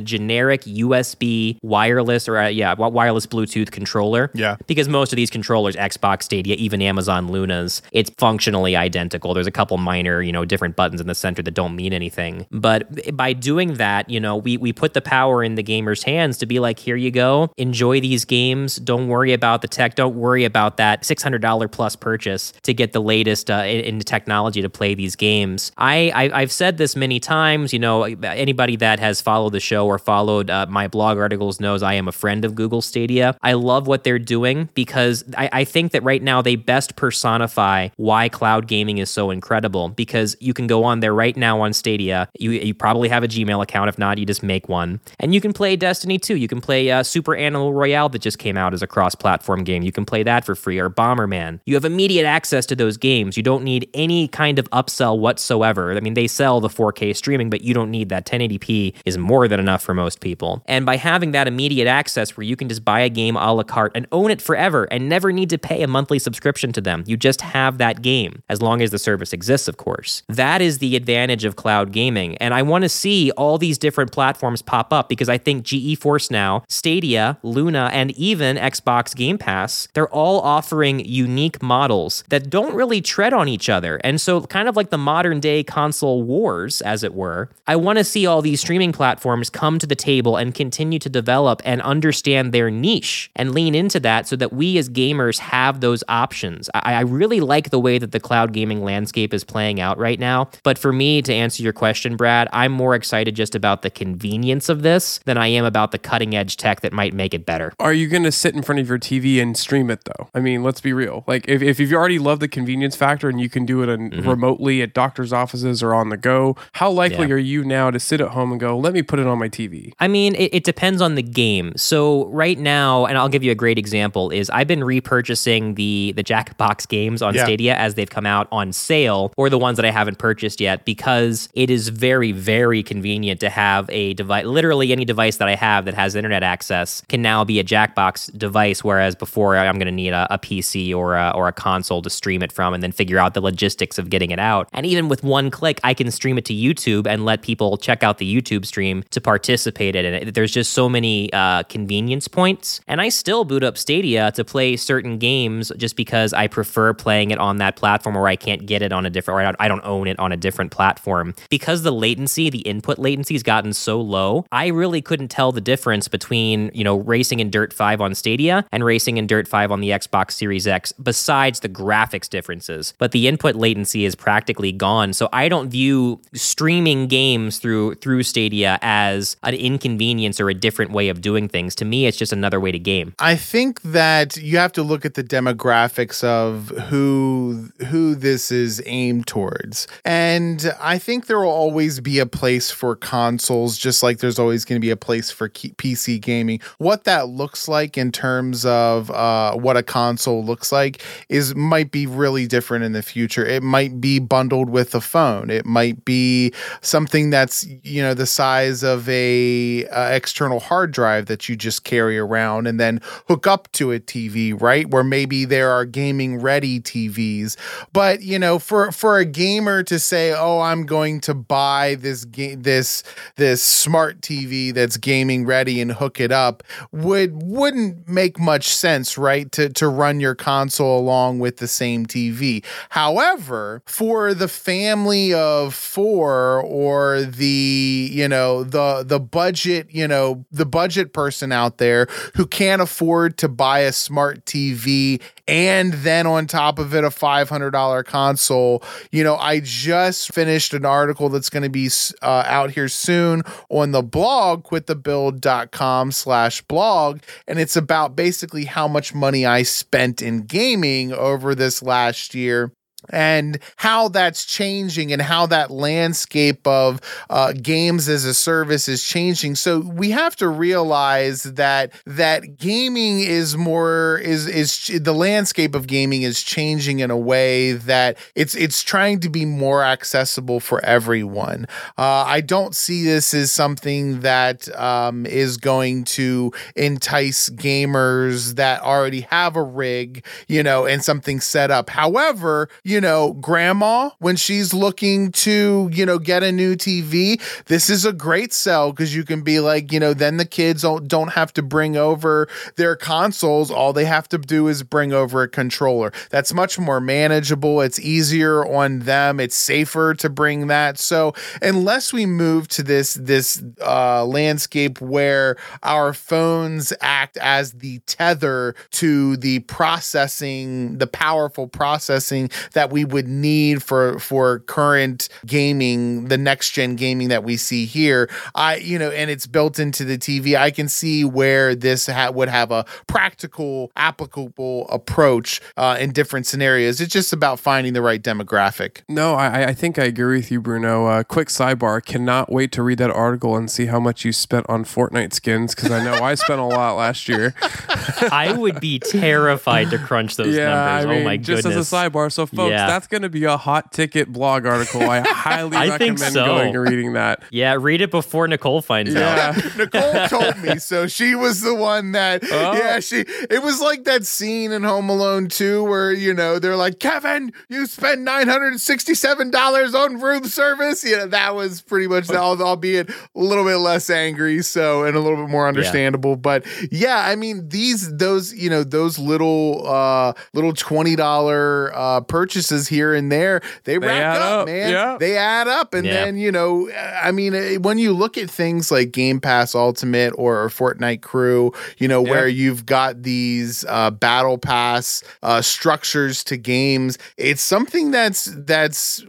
generic USB wireless or uh, yeah wireless Bluetooth controller. Yeah. because most of these controllers, Xbox Stadia, even Amazon Lunas, it's functionally identical. There's a couple minor, you know, different buttons in the center that don't mean anything. But by doing that, you know, we we put the power in the gamer's hands to be like, here you go, enjoy these games. Don't worry about the tech. Don't worry about that $600 plus purchase to get the latest uh, in, in technology to play these games. I, I I've said this many times. You know, anybody that has followed the show or followed uh, my blog articles knows I am a friend of Google Stadia. I love what they're doing because I, I think that right now they best personify why cloud gaming is so incredible. Because you can go on there right now on Stadia. You you probably have a Gmail account. If not, you just make one, and you can play Destiny 2. You can play uh, Super Animal Royale that just came out as a cross-platform game. You can play that for free, or Bomberman. You have immediate access to those games. You don't need any kind of upsell whatsoever. I mean, they sell the 4K streaming, but you don't need that. 1080p is more than enough for most people. And by having that immediate access where you can just buy a game a la carte and own it forever and never need to pay a monthly subscription to them, you just have that game as long as the service exists, of course. That is the advantage of cloud gaming. And I want to see all these different platforms pop up because I think GeForce Now, Stadia, Luna, and even Xbox Game Pass, they're all offering unique models that don't really tread on each other. And so, kind of like the modern day console wars, as it were, I want to see all these streaming platforms come to the table and continue to develop and understand their niche and lean into that so that we as gamers have those options. I, I really like the way that the cloud gaming landscape is playing out right now. But for me, to answer your question, Brad, I'm more excited just about the convenience of this than I am about the cutting edge tech that might make it better. Are you going to sit in front of your TV and stream it though? I mean, let's be real. Like if, if you already love the convenience factor and you can do it in, mm-hmm. remotely at doctor's offices or on the go, how likely yeah. are you now to sit at home and go, let me put it on my TV? I mean, it, it depends on the game. So right now, and I'll give you a great example, is I've been repurchasing the the Jackbox games on yeah. Stadia as they've come out on sale, or the ones that I haven't purchased yet, because it is very, very convenient to have a device. Literally any device that I have that has internet access can now be a Jackbox device, whereas before I'm going to need a, a PC or a, or a console to stream it from, and then figure out the logistics of getting it out. And even with one click, I can stream it to YouTube and let people check out the YouTube stream to participate in it. There's just so many uh, convenience points, and I still boot up Stadia to play certain games just because I prefer playing it on that platform, where I can't get it on a different, or I don't own it on a different platform because the latency, the input latency, has gotten so low. I really couldn't tell the difference between you know racing in Dirt 5 on Stadia and racing in Dirt 5 on the Xbox Series X. Besides the graphics differences, but the input latency is practically gone. So I don't view streaming games through through Stadia as an inconvenience or a different way of doing things. To me, it's just another way to game. I think that you have to look at the demographics of who who this is aimed towards. And I think there will always be a place for consoles just like there's always going to be a place for PC gaming. What that looks like in terms of uh, what a console looks like is might be really different in the future. It might be bundled with a phone. It might be something that's you know the size of a external hard drive that you just carry around and then hook up to a TV, right? Where maybe there are gaming ready TVs. But, you know, for for a gamer to say, "Oh, I'm going to buy this game this this smart TV that's gaming ready and hook it up," would wouldn't make much sense, right? To to run your console along with the same TV. However, for the family of 4 or the, you know, the the budget, you know, the budget person out there who can't afford to buy a smart TV and then on top of it a $500 console you know i just finished an article that's going to be uh, out here soon on the blog quitthebuild.com slash blog and it's about basically how much money i spent in gaming over this last year and how that's changing and how that landscape of uh, games as a service is changing. So we have to realize that that gaming is more is is the landscape of gaming is changing in a way that it's it's trying to be more accessible for everyone. Uh, i don't see this as something that um, is going to entice gamers that already have a rig you know and something set up. However you know, grandma, when she's looking to, you know, get a new TV, this is a great sell because you can be like, you know, then the kids don't, don't have to bring over their consoles. All they have to do is bring over a controller. That's much more manageable. It's easier on them. It's safer to bring that. So unless we move to this, this uh, landscape where our phones act as the tether to the processing, the powerful processing that that we would need for for current gaming, the next gen gaming that we see here. I you know, and it's built into the TV. I can see where this ha- would have a practical, applicable approach uh, in different scenarios. It's just about finding the right demographic. No, I, I think I agree with you, Bruno. Uh, quick sidebar: cannot wait to read that article and see how much you spent on Fortnite skins because I know I spent a lot last year. I would be terrified to crunch those yeah, numbers. I mean, oh my just goodness! Just as a sidebar, so folks folks, Yeah. that's going to be a hot ticket blog article. I highly I think recommend so. going and reading that. Yeah, read it before Nicole finds out. Yeah. Nicole told me, so she was the one that. Oh. Yeah, she. It was like that scene in Home Alone 2 where you know they're like, Kevin, you spent nine hundred and sixty-seven dollars on room service. You know that was pretty much that, albeit a little bit less angry, so and a little bit more understandable. But yeah, I mean these those you know those little uh little twenty dollar uh purchases here and there they, rack add up, up, man. yeah. They add up, and Yeah. then you know, I mean, eh, when you look at things like Game Pass Ultimate or Fortnite Crew, you know, where you've got these uh, battle pass uh, structures to games, it's something that's that's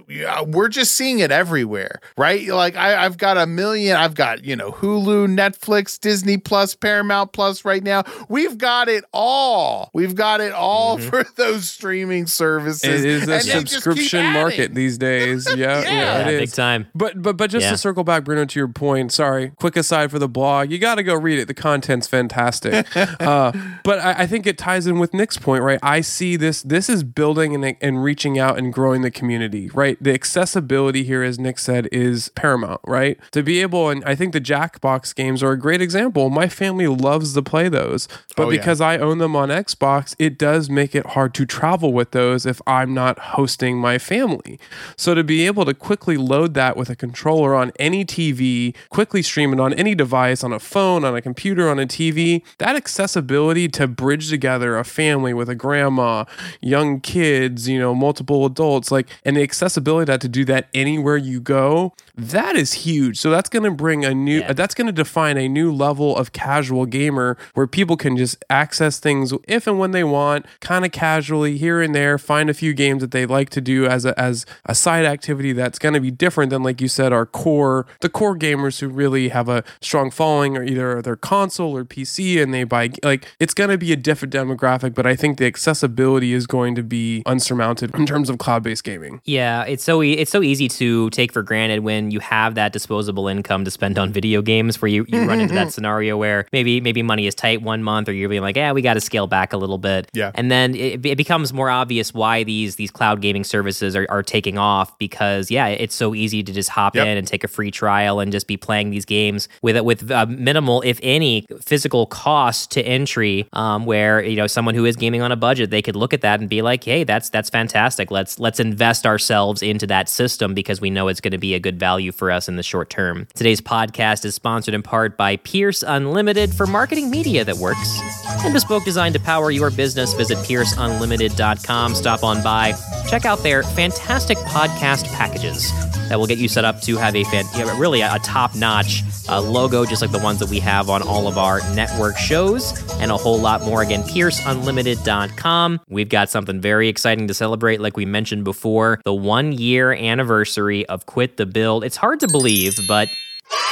we're just seeing it everywhere, right? Like I, I've got a million, I've got you know Hulu, Netflix, Disney Plus, Paramount Plus right now. We've got it all. We've got it all for those streaming services. It is a and they just keep subscription market these days. Yeah, yeah, Yeah, it big is. time. But but but just Yeah. to circle back, Bruno, to your point. Sorry, quick aside for the blog. You got to go read it. The content's fantastic. uh, but I, I think it ties in with Nick's point, right? I see this. This is building and and reaching out and growing the community, right? The accessibility here, as Nick said, is paramount, right? To be able, and I think the Jackbox games are a great example. My family loves to play those, but Oh, yeah. because I own them on Xbox, it does make it hard to travel with those if I'm not hosting my family. So to be able to quickly load that with a controller on any TV, quickly stream it on any device, on a phone, on a computer, on a TV, that accessibility to bridge together a family with a grandma, young kids, you know, multiple adults, like, and the accessibility to do that anywhere you go, that is huge. So that's going to bring a new, Yeah. that's going to define a new level of casual gamer where people can just access things if and when they want, kind of casually here and there, find a few games that they like to do as a, as a side activity that's going to be different than, like you said, our core, the core gamers who really have a strong following or either their console or PC and they buy, like, it's going to be a different demographic, but I think the accessibility is going to be unsurmounted in terms of cloud based gaming. Yeah, it's so e- it's so easy to take for granted when you have that disposable income to spend on video games. Where you, you run into that scenario where maybe maybe money is tight one month, or you're being like, yeah, we got to scale back a little bit. Yeah. and then it, it becomes more obvious why these these cloud gaming services are, are taking off because yeah, it's so easy to just hop Yep. in and take a free trial and just be playing these games with with uh, minimal, if any, physical cost to entry. Um, where you know someone who is gaming on a budget, they could look at that and be like, hey, that's that's fantastic. Let's let's invest ourselves into that system because we know it's going to be a good value for us in the short term. Today's podcast is sponsored in part by Pierce Unlimited for marketing media that works. And bespoke design to power your business. Visit pierceunlimited.com. Stop on by. Check out their fantastic podcast packages that will get you set up to have a fan, really a, top notch uh, logo, just like the ones that we have on all of our network shows, and a whole lot more. Again, pierceunlimited.com. We've got something very exciting to celebrate, like we mentioned before the one year anniversary of Quit the Build. It's hard to believe, but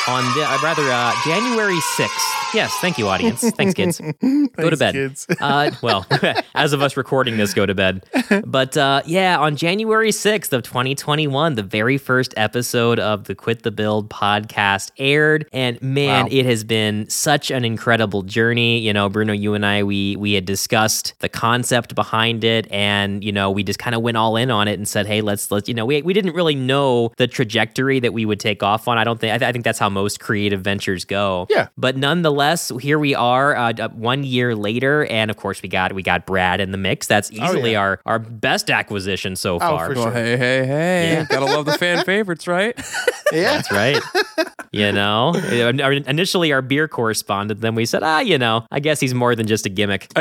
on the, uh, rather uh, January 6th. Yes, thank you, audience. Thanks, kids. go to bed. kids. uh, well, as of us recording this, go to bed. But uh, yeah, on January 6th of 2021, the very first episode of the Quit the Build podcast aired. And man, Wow. it has been such an incredible journey. You know, Bruno, you and I, we we had discussed the concept behind it, and you know, we just kind of went all in on it and said, hey, let's let's you know, we we didn't really know the trajectory that we would take off on. I don't think I, th- I think that's how most creative ventures go. Yeah. But nonetheless, here we are, uh, one year later, and of course we got we got Brad in the mix. That's easily yeah. our our best acquisition so Oh, far. for Well, Sure. hey, hey, hey. Yeah. Gotta love the fan favorites, right? Yeah. That's right. you know, initially our beer correspondent, then we said, ah, you know, I guess he's more than just a gimmick.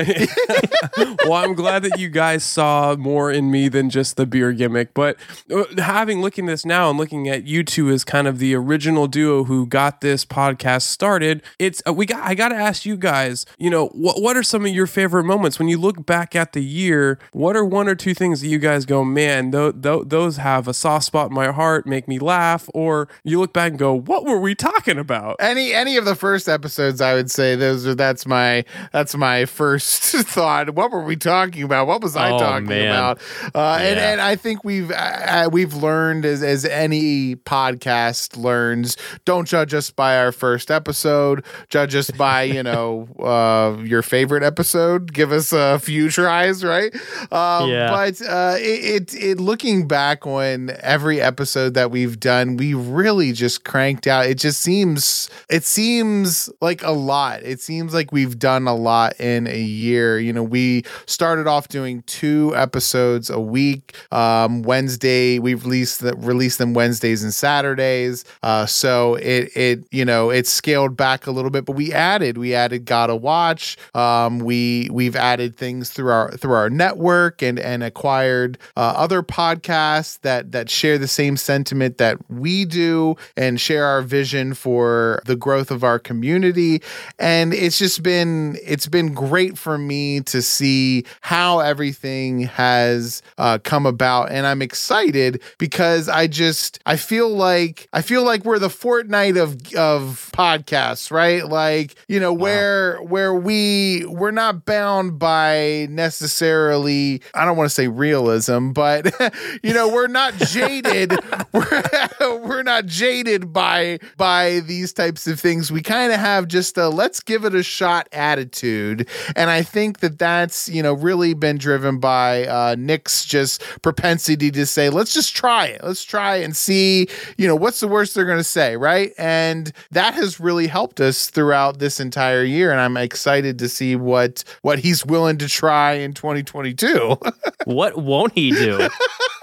well, I'm glad that you guys saw more in me than just the beer gimmick. But uh, having looking at this now and looking at you two as kind of the original duo who got this podcast started, it's uh, we got. I got to ask you guys. You know, what what are some of your favorite moments when you look back at the year? What are one or two things that you guys go, man, th- th- those have a soft spot in my heart, make me laugh, or you look back and go, what were were we talking about? Any any of the first episodes, I would say those are that's my that's my first thought. What were we talking about? What was I Oh, talking man. about? Uh, and and I think we've uh, we've learned as as any podcast learns. Don't judge us by our first episode. Judge us by you know uh, your favorite episode. Give us a few tries, right? Um, Yeah. But uh, it, it it looking back on every episode that we've done, we really just cranked out. It just seems it seems like a lot. It seems like we've done a lot in a year. You know, we started off doing two episodes a week. Um, Wednesday we released the, released them Wednesdays and Saturdays. Uh, so it it you know it's scaled back a little bit, but we added we added Gotta Watch. Um, we we've added things through our through our network and and acquired uh, other podcasts that that share the same sentiment that we do and share our vision for the growth of our community. And it's just been it's been great for me to see how everything has uh, come about, and I'm excited because I just I feel like I feel like we're the Fortnite of of podcasts, right? Like you know where where we we're not bound by necessarily I don't want to say realism, but you know we're not jaded. we're, we're not jaded by by these types of things. We kind of have just a let's give it a shot attitude, and I think that that's you know really been driven by uh, Nick's just propensity to say let's just try it, let's try and see you know what's the worst they're going to say, right? And that has really helped us throughout this entire year, and I'm excited to see what what he's willing to try in 2022. What won't he do?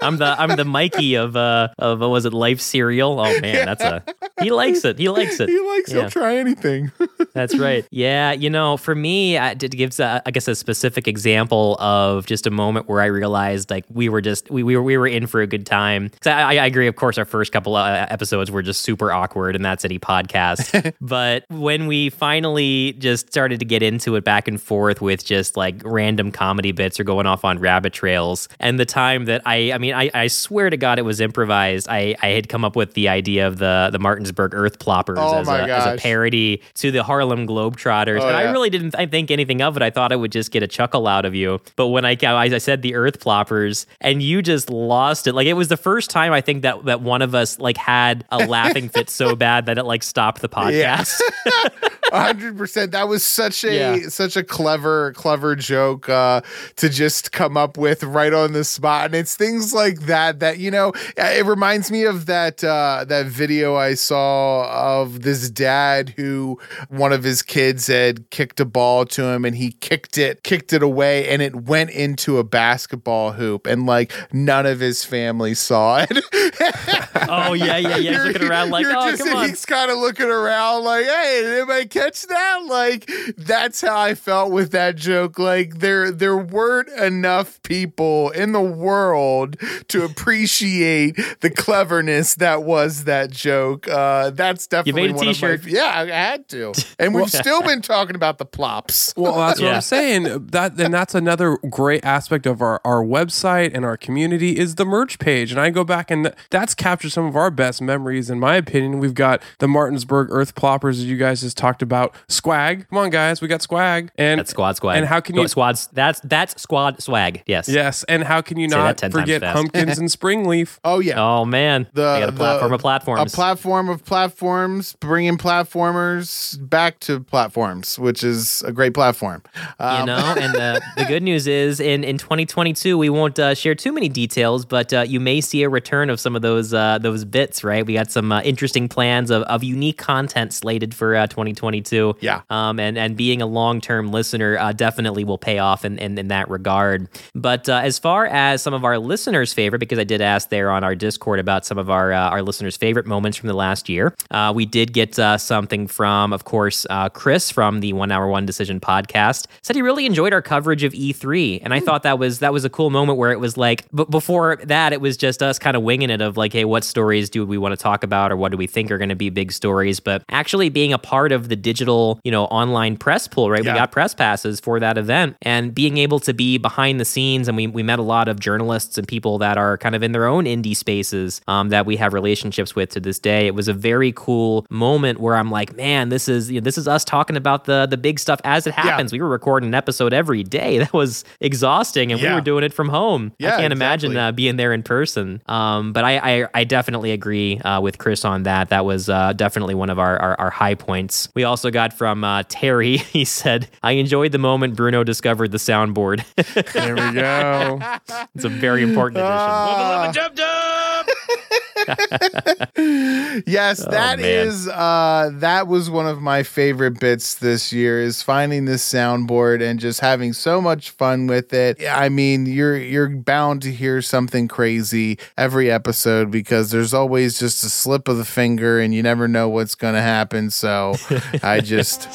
I'm the I'm the Mikey of uh of uh, was it Life Cereal? Oh man, that's a he likes it. He likes it. he likes Yeah. he'll try anything. That's right. Yeah, you know, for me, it gives, uh, I guess, a specific example of just a moment where I realized like we were just we, we were we were in for a good time. 'Cause I, I agree. Of course, our first couple uh, episodes were just super awkward, and that's any podcast. but when we finally just started to get into it back and forth with just like random comedy bits or going off on rabbit trails, and the time that I, I mean, I, I swear to God, it was improvised. I, I had come up with the idea of the the Martinsburg Earth Ploppers Oh as, a, as a parody to the Harlem Globetrotters. Oh, and I really didn't th- think anything of it. I thought I would just get a chuckle out of you. But when I, I said, the Earth Ploppers, and you just lost it. Like it was the first time I think that that one of us like had a laughing fit so bad that it like stopped the Yeah. podcast. hundred percent. That was such a Yeah. such a clever clever joke uh, to just come up with right on the spot, and it's things like that that you know. It reminds me of that uh, that video I saw of this dad who one of his kids had kicked a ball to him, and he kicked it kicked it away, and it went into a basketball hoop, and like none of his family saw it. oh yeah, yeah, yeah. He's looking around like, oh just- come on. He's kind of looking around like, hey, did anybody catch that? Like, that's how I felt with that joke. Like, there there weren't enough people in the world to appreciate the cleverness that was that joke. Uh, that's definitely made a one of my- t-shirt. yeah, I had to, and we've still been talking about the plops. Well, that's what I'm saying. That and that's another great aspect of our, our website and our community is the merch page. And I go back and that's captured some of our best memories, in my opinion. We've got the Martinsburg Earth Ploppers, as you guys just talked about. Swag, come on, guys, we got swag. And That's squad swag. And how can No, you? squads? That's that's squad swag. Yes. Yes, and how can you Say not forget fast. Humpkins and Springleaf? Oh yeah. Oh man, The, I got a platform the- of platforms. A platform of platforms, bringing platformers back to platforms, which is a great platform. Um, you know and the, the good news is in, in 2022 we won't uh, share too many details but uh, you may see a return of some of those uh, those bits right we got some uh, interesting plans of, of unique content slated for uh, 2022 Yeah. um, and and being a long-term listener uh, definitely will pay off in, in, in that regard but uh, as far as some of our listeners favorite because i did ask there on our discord about some of our uh, our listeners favorite moments from the last year uh, we did get uh, something from of course uh, chris from the one hour one decision podcast said he really enjoyed our coverage of E3 and I thought that was that was a cool moment where it was like but before that it was just us kind of winging it of like hey what stories do we want to talk about or what do we think are going to be big stories but actually being a part of the digital, you know, online press pool, right? Yeah. We got press passes for that event and being able to be behind the scenes. And we, we met a lot of journalists and people that are kind of in their own indie spaces um, that we have relationships with to this day. It was a very cool moment where I'm like, man, this is you know, this is us talking about the the big stuff as it happens. We were recording an episode every day. That was exhausting, and we were doing it from home. Yeah, I can't imagine uh, being there in person. Um, but I, I I definitely agree uh, with Chris on that. That was uh, definitely one of our, our our high points. We also got from uh, Terry. He said, "I enjoyed the moment Bruno discovered the soundboard." There we go. it's a very important addition. yes, that Oh, man. is uh that was one of my favorite bits this year is finding this soundboard and just having so much fun with it. I mean, you're you're bound to hear something crazy every episode because there's always just a slip of the finger and you never know what's going to happen. So, I just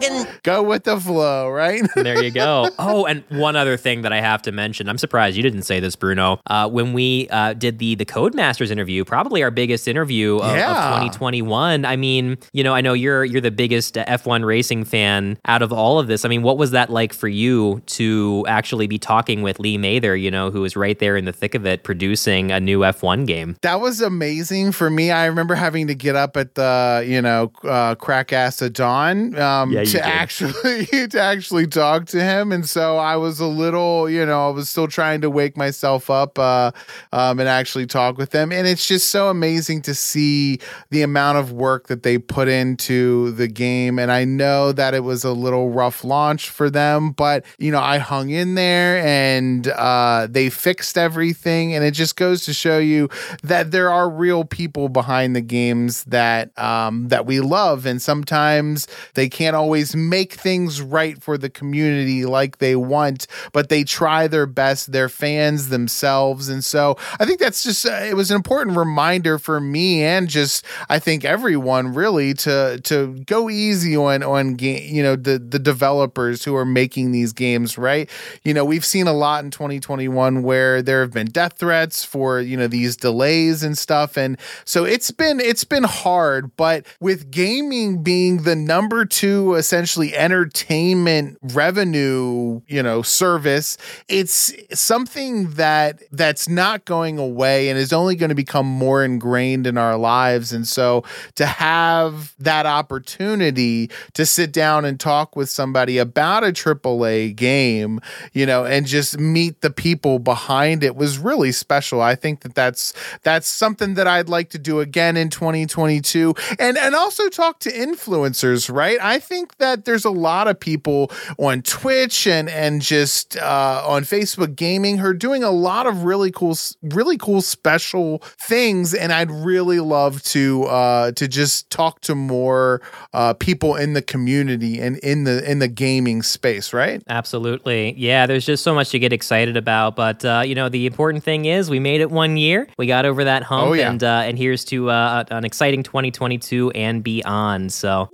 Hinga dinga dargan. go with the flow, right? there you go. Oh, and one other thing that I have to mention. I'm surprised you didn't say this, Bruno. Uh, when we uh, did the the Codemasters interview, probably our biggest interview of, of 2021. I mean, you know, I know you're you're the biggest uh, F1 racing fan out of all of this. I mean, what was that like for you to actually be talking with Lee Mather? You know, who was right there in the thick of it, producing a new F1 game. That was amazing for me. I remember having to get up at the, you know, uh, crack ass of dawn um, Yeah, you to did. actually to actually talk to him, and so I was a little, you know, I was still trying to wake myself up uh, um, and actually talk with them. And it's just so amazing to see the amount of work that they put into the game. And I know that it was a little rough launch for them, but you know, I hung in there and uh, they fixed everything. And it just goes to show you that there are real people behind the games that um, that we love, and sometimes they can't always make things right for the community like they want, but they try their best. They're fans themselves, and so I think that's just uh, it was an important reminder for me and just I think everyone really to to go easy on on game you know the the developers who are making these games right. You know we've seen a lot in 2021 where there have been death threats for you know these delays and stuff, and so it's been it's been hard. But with gaming being the number two essentially entertainment revenue you know service, it's something that that's not going away and is only going to become more ingrained in our lives. And so to have that opportunity to sit down and talk with somebody about a AAA game, you know, and just meet the people behind it was really special. I think that that's that's something that I'd like to do again in 2022 and and also talk to influencers, right? I think that there's a lot of people on Twitch and and just uh, on Facebook gaming who are doing a lot of really cool really cool special things and I'd really love to uh, to just talk to more uh, people in the community and in the in the gaming space, right? Absolutely. Yeah, there's just so much to get excited about. But, uh, you know, the important thing is we made it one year. We got over that hump. Oh, yeah. And, uh, and here's to uh, an exciting 2022 and beyond. So,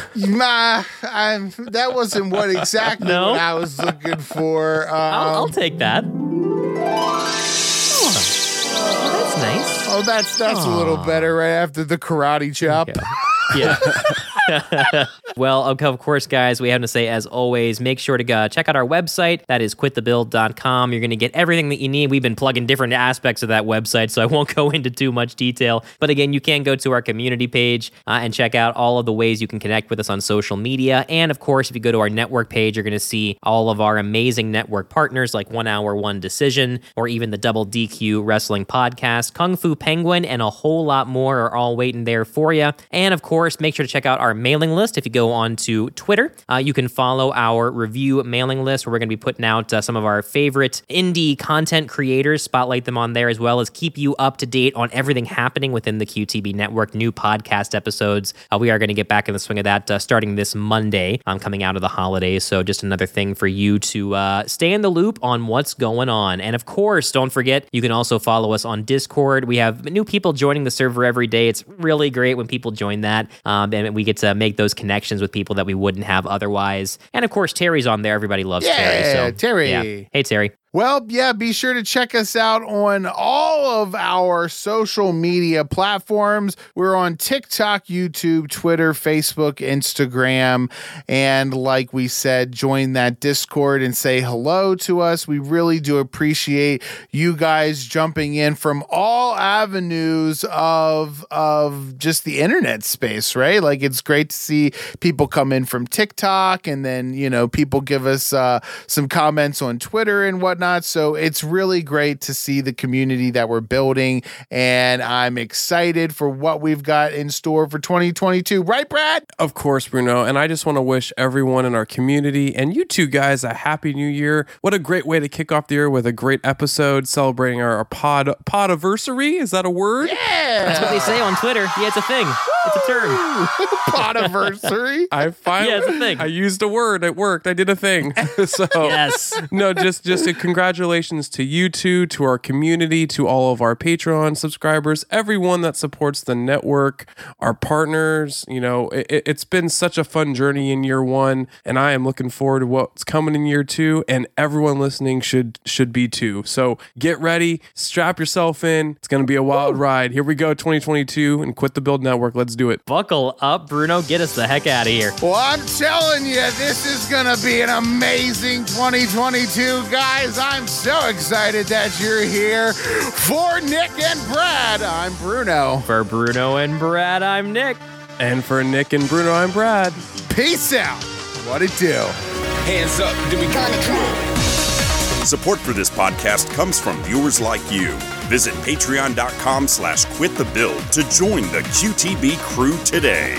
Nah, I'm, that wasn't what exactly No? what I was looking for. Um, I'll, I'll take that. Oh, that's nice. oh, that's that's a little better right after the karate chop. Yeah. well, of course, guys, we have to say, as always, make sure to go check out our website. That is quitthebuild.com. You're going to get everything that you need. We've been plugging different aspects of that website, so I won't go into too much detail. But again, you can go to our community page uh, and check out all of the ways you can connect with us on social media. And of course, if you go to our network page, you're going to see all of our amazing network partners like One Hour, One Decision, or even the Double DQ Wrestling Podcast, Kung Fu Penguin, and a whole lot more are all waiting there for you. And of course, make sure to check out our mailing list. If you go on to Twitter, uh, you can follow our Revue mailing list where we're going to be putting out uh, some of our favorite indie content creators, spotlight them on there, as well as keep you up to date on everything happening within the QTB network, new podcast episodes. Uh, we are going to get back in the swing of that uh, starting this Monday, um, coming out of the holidays. So just another thing for you to uh, stay in the loop on what's going on. And of course, don't forget, you can also follow us on Discord. We have new people joining the server every day. It's really great when people join that. Um, and we get to make those connections with people that we wouldn't have otherwise. And of course, Terry's on there. Everybody loves Terry. Yeah, So Terry. yeah. Hey, Terry. Well, yeah, be sure to check us out on all of our social media platforms. We're on TikTok, YouTube, Twitter, Facebook, Instagram. And like we said, join that Discord and say hello to us. We really do appreciate you guys jumping in from all avenues of of just the internet space, right? Like it's great to see people come in from TikTok and then, you know, people give us uh, some comments on Twitter and whatnot. So it's really great to see the community that we're building. And I'm excited for what we've got in store for 2022. Right, Brad? Of course, Bruno. And I just want to wish everyone in our community and you two guys a happy new year. What a great way to kick off the year with a great episode celebrating our, our pod podiversary. Is that a word? Yeah. That's what they say on Twitter. Yeah, it's a thing. It's a term. Podiversary. I finally Yeah, it's a thing. I used a word. It worked. I did a thing. so Yes. no, just just a congratulations to you two, to our community, to all of our Patreon subscribers, everyone that supports the network, our partners. You know, it, it's been such a fun journey in year one, and I am looking forward to what's coming in year two. And everyone listening should should be too. So get ready, strap yourself in. It's going to be a wild ride. Here we go, 2022, and quit the build network. Let's do it. Buckle up, Bruno. Get us the heck out of here. Well, I'm telling you, this is going to be an amazing 2022, guys. I'm so excited that you're here. For Nick and Brad, I'm Bruno. For Bruno and Brad, I'm Nick. And for Nick and Bruno, I'm Brad. Peace out. What it do? Hands up, then we gonna drill. Support for this podcast comes from viewers like you. Visit patreon.com slash quit the build to join the QTB crew today.